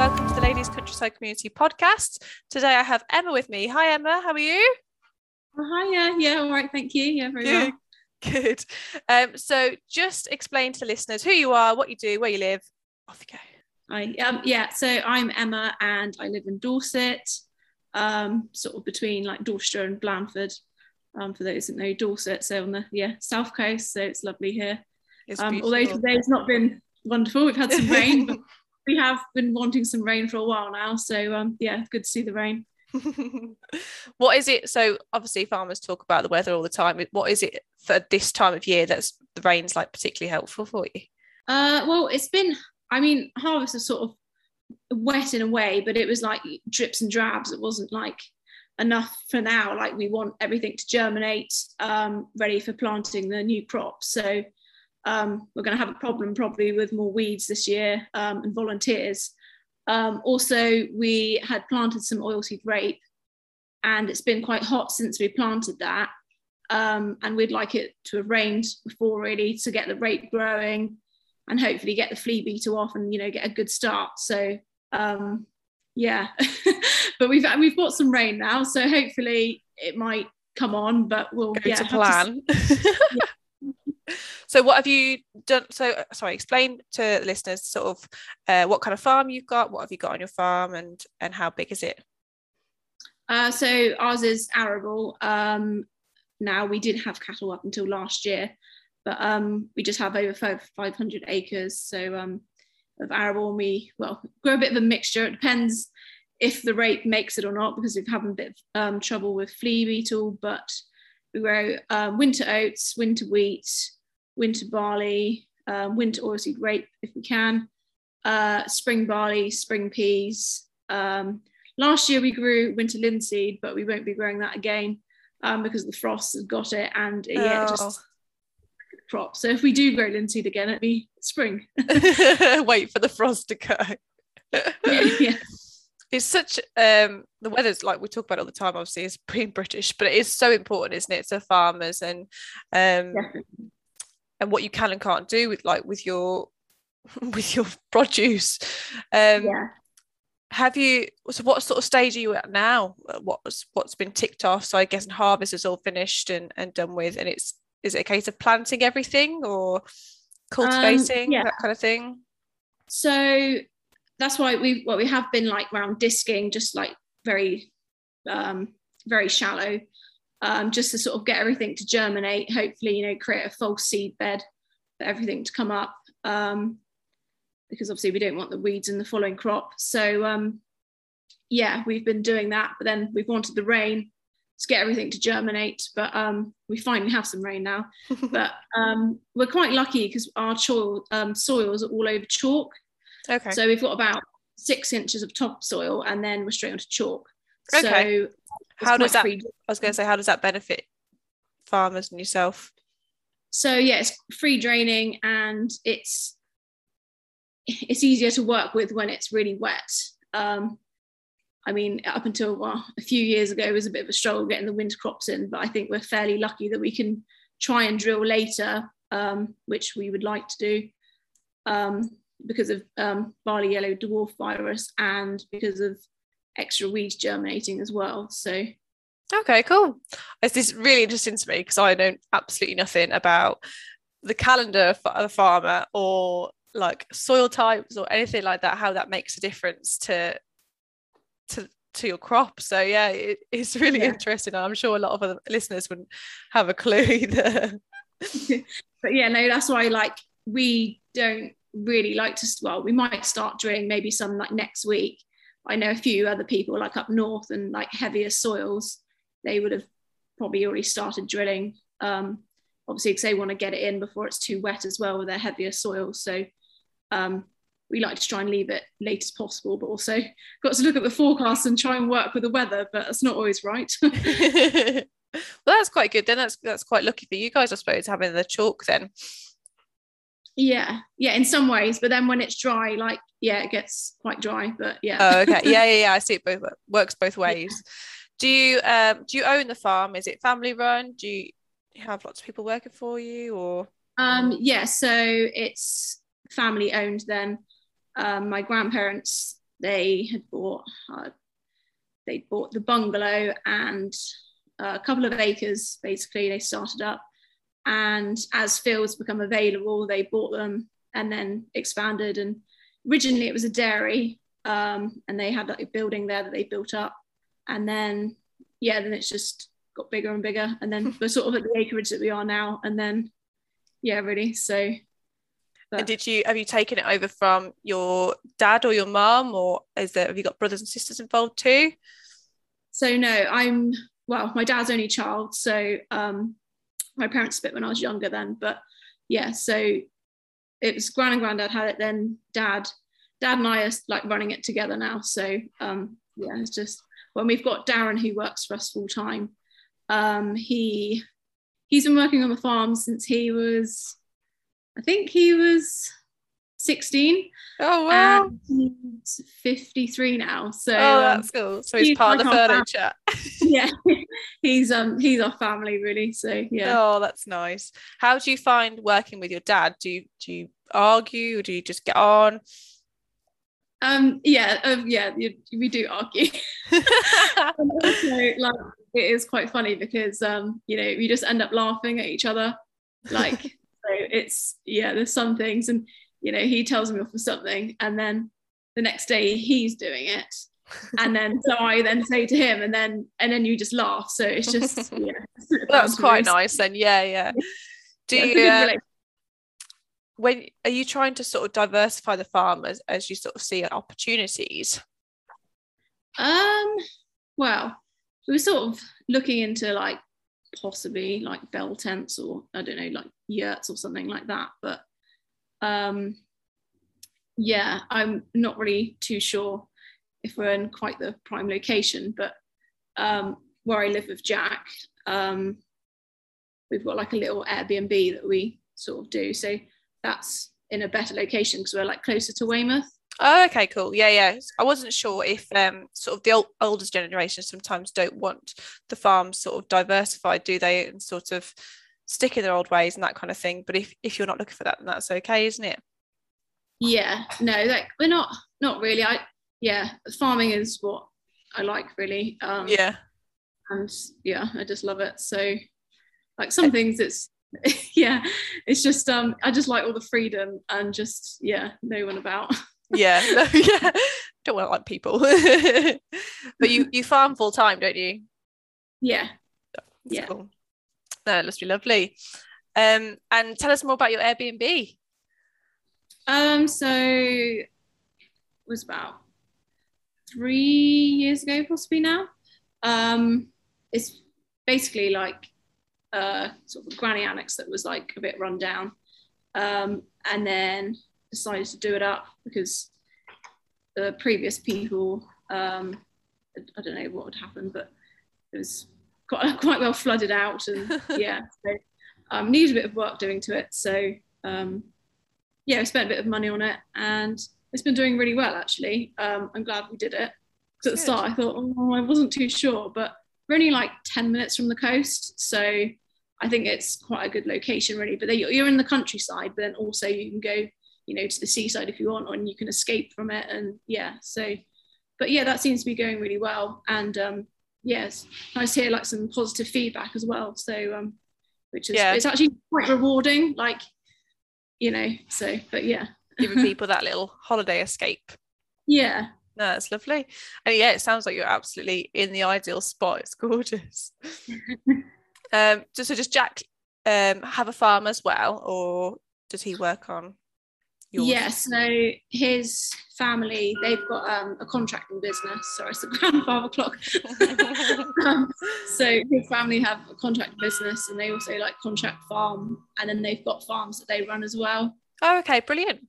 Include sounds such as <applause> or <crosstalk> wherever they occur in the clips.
welcome to the Ladies Countryside Community Podcast. Today I have Emma with me. Hi Emma, how are you? Oh, hi, yeah, yeah, all right, thank you. Yeah, very well. <laughs> Good. Um, so just explain to the listeners who you are, what you do, where you live. Off you go. I um yeah, so I'm Emma and I live in Dorset, um, sort of between like Dorchester and Blandford. Um, for those that know Dorset, so on the yeah south coast, so it's lovely here. It's Um, although today's not been wonderful, we've had some rain, <laughs> but we have been wanting some rain for a while now. So um, yeah, good to see the rain. <laughs> what is it? So obviously farmers talk about the weather all the time. What is it for this time of year that's the rain's like particularly helpful for you? Uh, well, it's been, I mean, harvest is sort of wet in a way, but it was like drips and drabs. It wasn't like enough for now. Like we want everything to germinate, um, ready for planting the new crop. So um, we're going to have a problem probably with more weeds this year um, and volunteers. Um, also, we had planted some oilseed rape, and it's been quite hot since we planted that. Um, and we'd like it to have rained before really to get the rape growing and hopefully get the flea beetle off and you know get a good start. So um, yeah, <laughs> but we've we've got some rain now, so hopefully it might come on. But we'll Go yeah, to have to plan. <laughs> so what have you done? So uh, sorry, explain to listeners sort of uh, what kind of farm you've got, what have you got on your farm, and and how big is it? Uh, so ours is arable. Um, now we did have cattle up until last year, but um, we just have over 500 acres. So um, of arable, and we well grow a bit of a mixture. It depends if the rape makes it or not, because we've had a bit of um, trouble with flea beetle. But we grow um, winter oats, winter wheat, winter barley, um, winter oilseed rape if we can, uh, spring barley, spring peas. Um, last year we grew winter linseed, but we won't be growing that again um, because the frost has got it and uh, yeah, it Oh. just crop. So if we do grow linseed again, it'd be spring. <laughs> <laughs> Wait for the frost to go. <laughs> yeah. It's such um the weather's like we talk about all the time. Obviously, it's being British, but it is so important, isn't it, to farmers and um. And what you can and can't do with like with your <laughs> with your produce. Um, yeah. Have you? So, what sort of stage are you at now? What's what's been ticked off? So, I guess harvest is all finished and and done with, and it's is it a case of planting everything or cultivating yeah. that kind of thing? So that's why we what we have been like around disking, just like very um, very shallow, um, just to sort of get everything to germinate. Hopefully, you know, create a false seed bed for everything to come up. Um, because obviously we don't want the weeds in the following crop. So um, yeah, we've been doing that, but then we've wanted the rain to get everything to germinate. But um, we finally have some rain now. <laughs> but um, we're quite lucky because our soil, um, soils are all over chalk. okay. So we've got about six inches of topsoil and then we're straight onto chalk. Okay. So How does that? free- I was going to say, how does that benefit farmers and yourself? So yeah, it's free draining and it's it's easier to work with when it's really wet. Um, I mean, up until well, a few years ago, it was a bit of a struggle getting the winter crops in, but I think we're fairly lucky that we can try and drill later, um, which we would like to do um, because of um, barley yellow dwarf virus and because of extra weeds germinating as well. So Okay, cool. It's this really interesting to me because I know absolutely nothing about the calendar for the farmer or like soil types or anything like that. How that makes a difference to to to your crop. So yeah, it, it's really Yeah. interesting. I'm sure a lot of other listeners wouldn't have a clue <laughs> either. <laughs> but yeah, no, that's why like we don't really like to. Well, we might start drilling maybe some like next week. I know a few other people like up north and like heavier soils, they would have probably already started drilling. Um, obviously, because they want to get it in before it's too wet as well with their heavier soils. So um, we like to try and leave it late as possible, but also <laughs> got to look at the forecast and try and work with the weather, but that's not always right. <laughs> <laughs> well, that's quite good. Then that's that's quite lucky for you guys, I suppose, having the chalk then. Yeah, yeah, in some ways, but then when it's dry, like yeah, it gets quite dry. But yeah, Oh, okay. <laughs> Yeah, yeah, yeah. I see it both works both ways. Do you um do you own the farm? Is it family run? Do you have lots of people working for you or um, yeah. So it's family owned. Then um, my grandparents they had bought uh, they bought the bungalow and a couple of acres. Basically, they started up, and as fields become available, they bought them and then expanded. And originally, it was a dairy, um, and they had like a building there that they built up, and then yeah, then it's just got bigger and bigger, and then <laughs> we're sort of at the acreage that we are now, and then yeah, really. So and did you have you taken it over from your dad or your mom, or is there have you got brothers and sisters involved too? So no, I'm well, my dad's only child, so um, my parents split when I was younger then. But yeah, so it was grand and granddad had it, then dad, dad and I are like running it together now. So um, yeah, it's just when we've got Darren who works for us full time. Um, he he's been working on the farm since he was I think he was 16. Oh wow. he's 53 now. So Oh, that's um, cool. So he's, he's part like of the furniture. <laughs> <laughs> yeah. he's um he's our family really. So yeah. Oh, that's nice. How do you find working with your dad? Do you do you argue or do you just get on? Um yeah, um, yeah, you, we do argue. <laughs> also, like it is quite funny because um, you know, we just end up laughing at each other. Like so it's yeah, there's some things, and you know, he tells me off for something, and then the next day he's doing it. <laughs> and then so I then say to him, and then and then you just laugh. So it's <laughs> just yeah. That's quite nice then. Yeah, yeah. Do yeah, you uh, when are you trying to sort of diversify the farm as, as you sort of see opportunities? Um, well, we were sort of looking into like possibly like bell tents or I don't know, like yurts or something like that. But um, yeah, I'm not really too sure if we're in quite the prime location. But um, where I live with Jack, um, we've got like a little Airbnb that we sort of do. So that's in a better location because we're like closer to Weymouth. Oh, okay, cool. Yeah, yeah. I wasn't sure if um sort of the old, oldest generation sometimes don't want the farms sort of diversified, do they? And sort of stick in their old ways and that kind of thing. But if if you're not looking for that, then that's okay, isn't it? Yeah, no, like we're not not really. I yeah, farming is what I like really. Um yeah. And yeah, I just love it. So like some things it's <laughs> yeah, it's just um I just like all the freedom and just yeah, no one about. <laughs> yeah, <laughs> no, yeah. Don't want to like people. but you you farm full time, don't you? Yeah. That's yeah. Cool. No, it must be lovely. Um, and tell us more about your Airbnb. Um, so it was about three years ago, possibly now. Um, it's basically like a sort of a granny annex that was like a bit run down. Um, and then decided to do it up because the previous people, um, I don't know what would happen, but it was quite, <laughs> quite well flooded out and <laughs> yeah, so um, needed a bit of work doing to it. So um, yeah, we spent a bit of money on it and it's been doing really well actually. Um, I'm glad we did it. Because at the start I thought, oh, I wasn't too sure, but we're only like 10 minutes from the coast. So I think it's quite a good location really. But you're in the countryside, but then also you can go you know to the seaside if you want and you can escape from it and yeah so but yeah that seems to be going really well and um yes. Nice to hear like some positive feedback as well so um which is yeah. it's actually quite rewarding like you know so but yeah. Giving people that little holiday escape. Yeah. No that's lovely. And yeah it sounds like you're absolutely in the ideal spot. It's gorgeous. <laughs> Um so, so does jack um have a farm as well or does he work on Yours? Yeah, so his family, they've got um, a contracting business. Sorry, it's the <laughs> grandfather clock. <laughs> um, so his family have a contract business and they also like contract farm and then they've got farms that they run as well. Oh, okay, brilliant.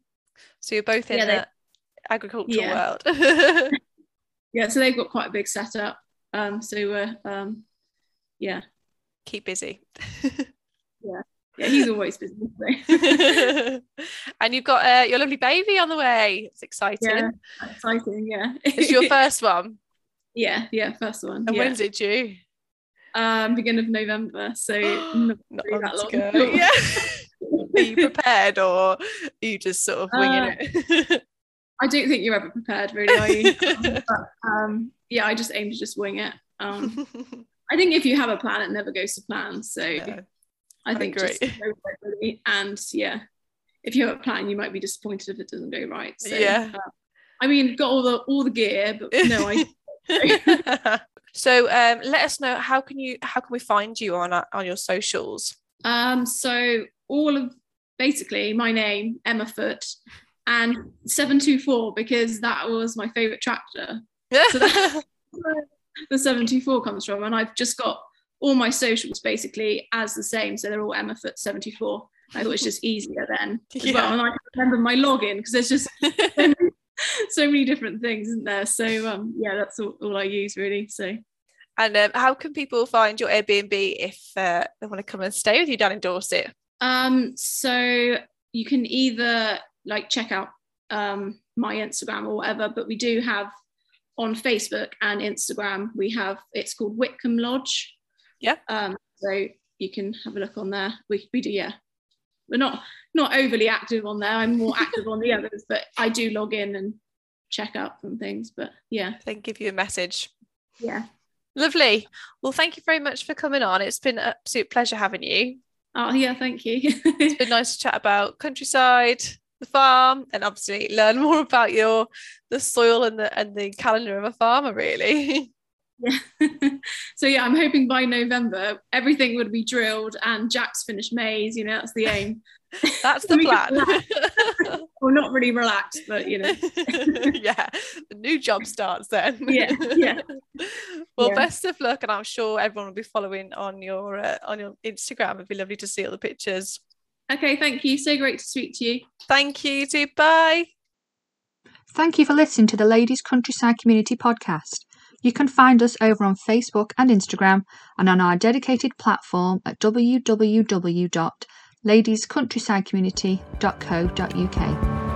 So you're both in yeah, the agricultural yeah. world. <laughs> yeah, so they've got quite a big setup. Um, so we're um, yeah. Keep busy. yeah yeah, he's always busy. <laughs> and you've got uh, your lovely baby on the way. It's exciting. Yeah, exciting. Yeah. it's your <laughs> first one. Yeah, yeah, first one. And yeah. when's it due? Um, beginning of November. So <gasps> not, not that long. Yeah. <laughs> are you prepared or are you just sort of winging uh, it? I don't think you're ever prepared, really, are you? but, um, yeah, I just aim to just wing it. Um, I think if you have a plan, it never goes to plan. So Yeah, I think agree. just go for it, really. and yeah, if you have a plan, you might be disappointed if it doesn't go right. So, Yeah. uh, I mean, got all the all the gear, but <laughs> no, I <laughs> so um, let us know how can you how can we find you on our, on your socials? Um, so all of basically my name, Emma Foot, and 724 because that was my favourite tractor. Yeah. <laughs> So that's where the 724 comes from. And I've just got all my socials basically as the same. So they're all Emma Foot 74. I thought it's just <laughs> easier then. Yeah. Well, and I can remember my login because there's just <laughs> so many, so many different things, isn't there? So um, yeah, that's all, all I use really. So and um, how can people find your Airbnb if uh, they want to come and stay with you down in Dorset? Um, so you can either like check out um, my Instagram or whatever, but we do have on Facebook and Instagram, we have it's called Whitcomb Lodge. Yeah. Um, so you can have a look on there. We, we do, yeah. We're not not overly active on there. I'm more active on the <laughs> others, but I do log in and check up and things. But yeah, They give you a message. yeah. Lovely. Well, thank you very much for coming on. It's been an absolute pleasure having you. Oh yeah, thank you. <laughs> It's been nice to chat about countryside, the farm, and obviously learn <laughs> more about your the soil and the and the calendar of a farmer. Really, Yeah. <laughs> so yeah, I'm hoping by November everything would be drilled and Jack's finished maize. You know, that's the aim. <laughs> that's the <laughs> We can plan. well, not really relaxed, but you know. yeah, the new job starts then. Yeah, yeah. well, Yeah. best of luck, and I'm sure everyone will be following on your uh, on your Instagram. It'd be lovely to see all the pictures. Okay, thank you. So great to speak to you. Thank you. Too. Bye. Thank you for listening to the Ladies Countryside Community Podcast. You can find us over on Facebook and Instagram and on our dedicated platform at www.ladiescountrysidecommunity.co.uk.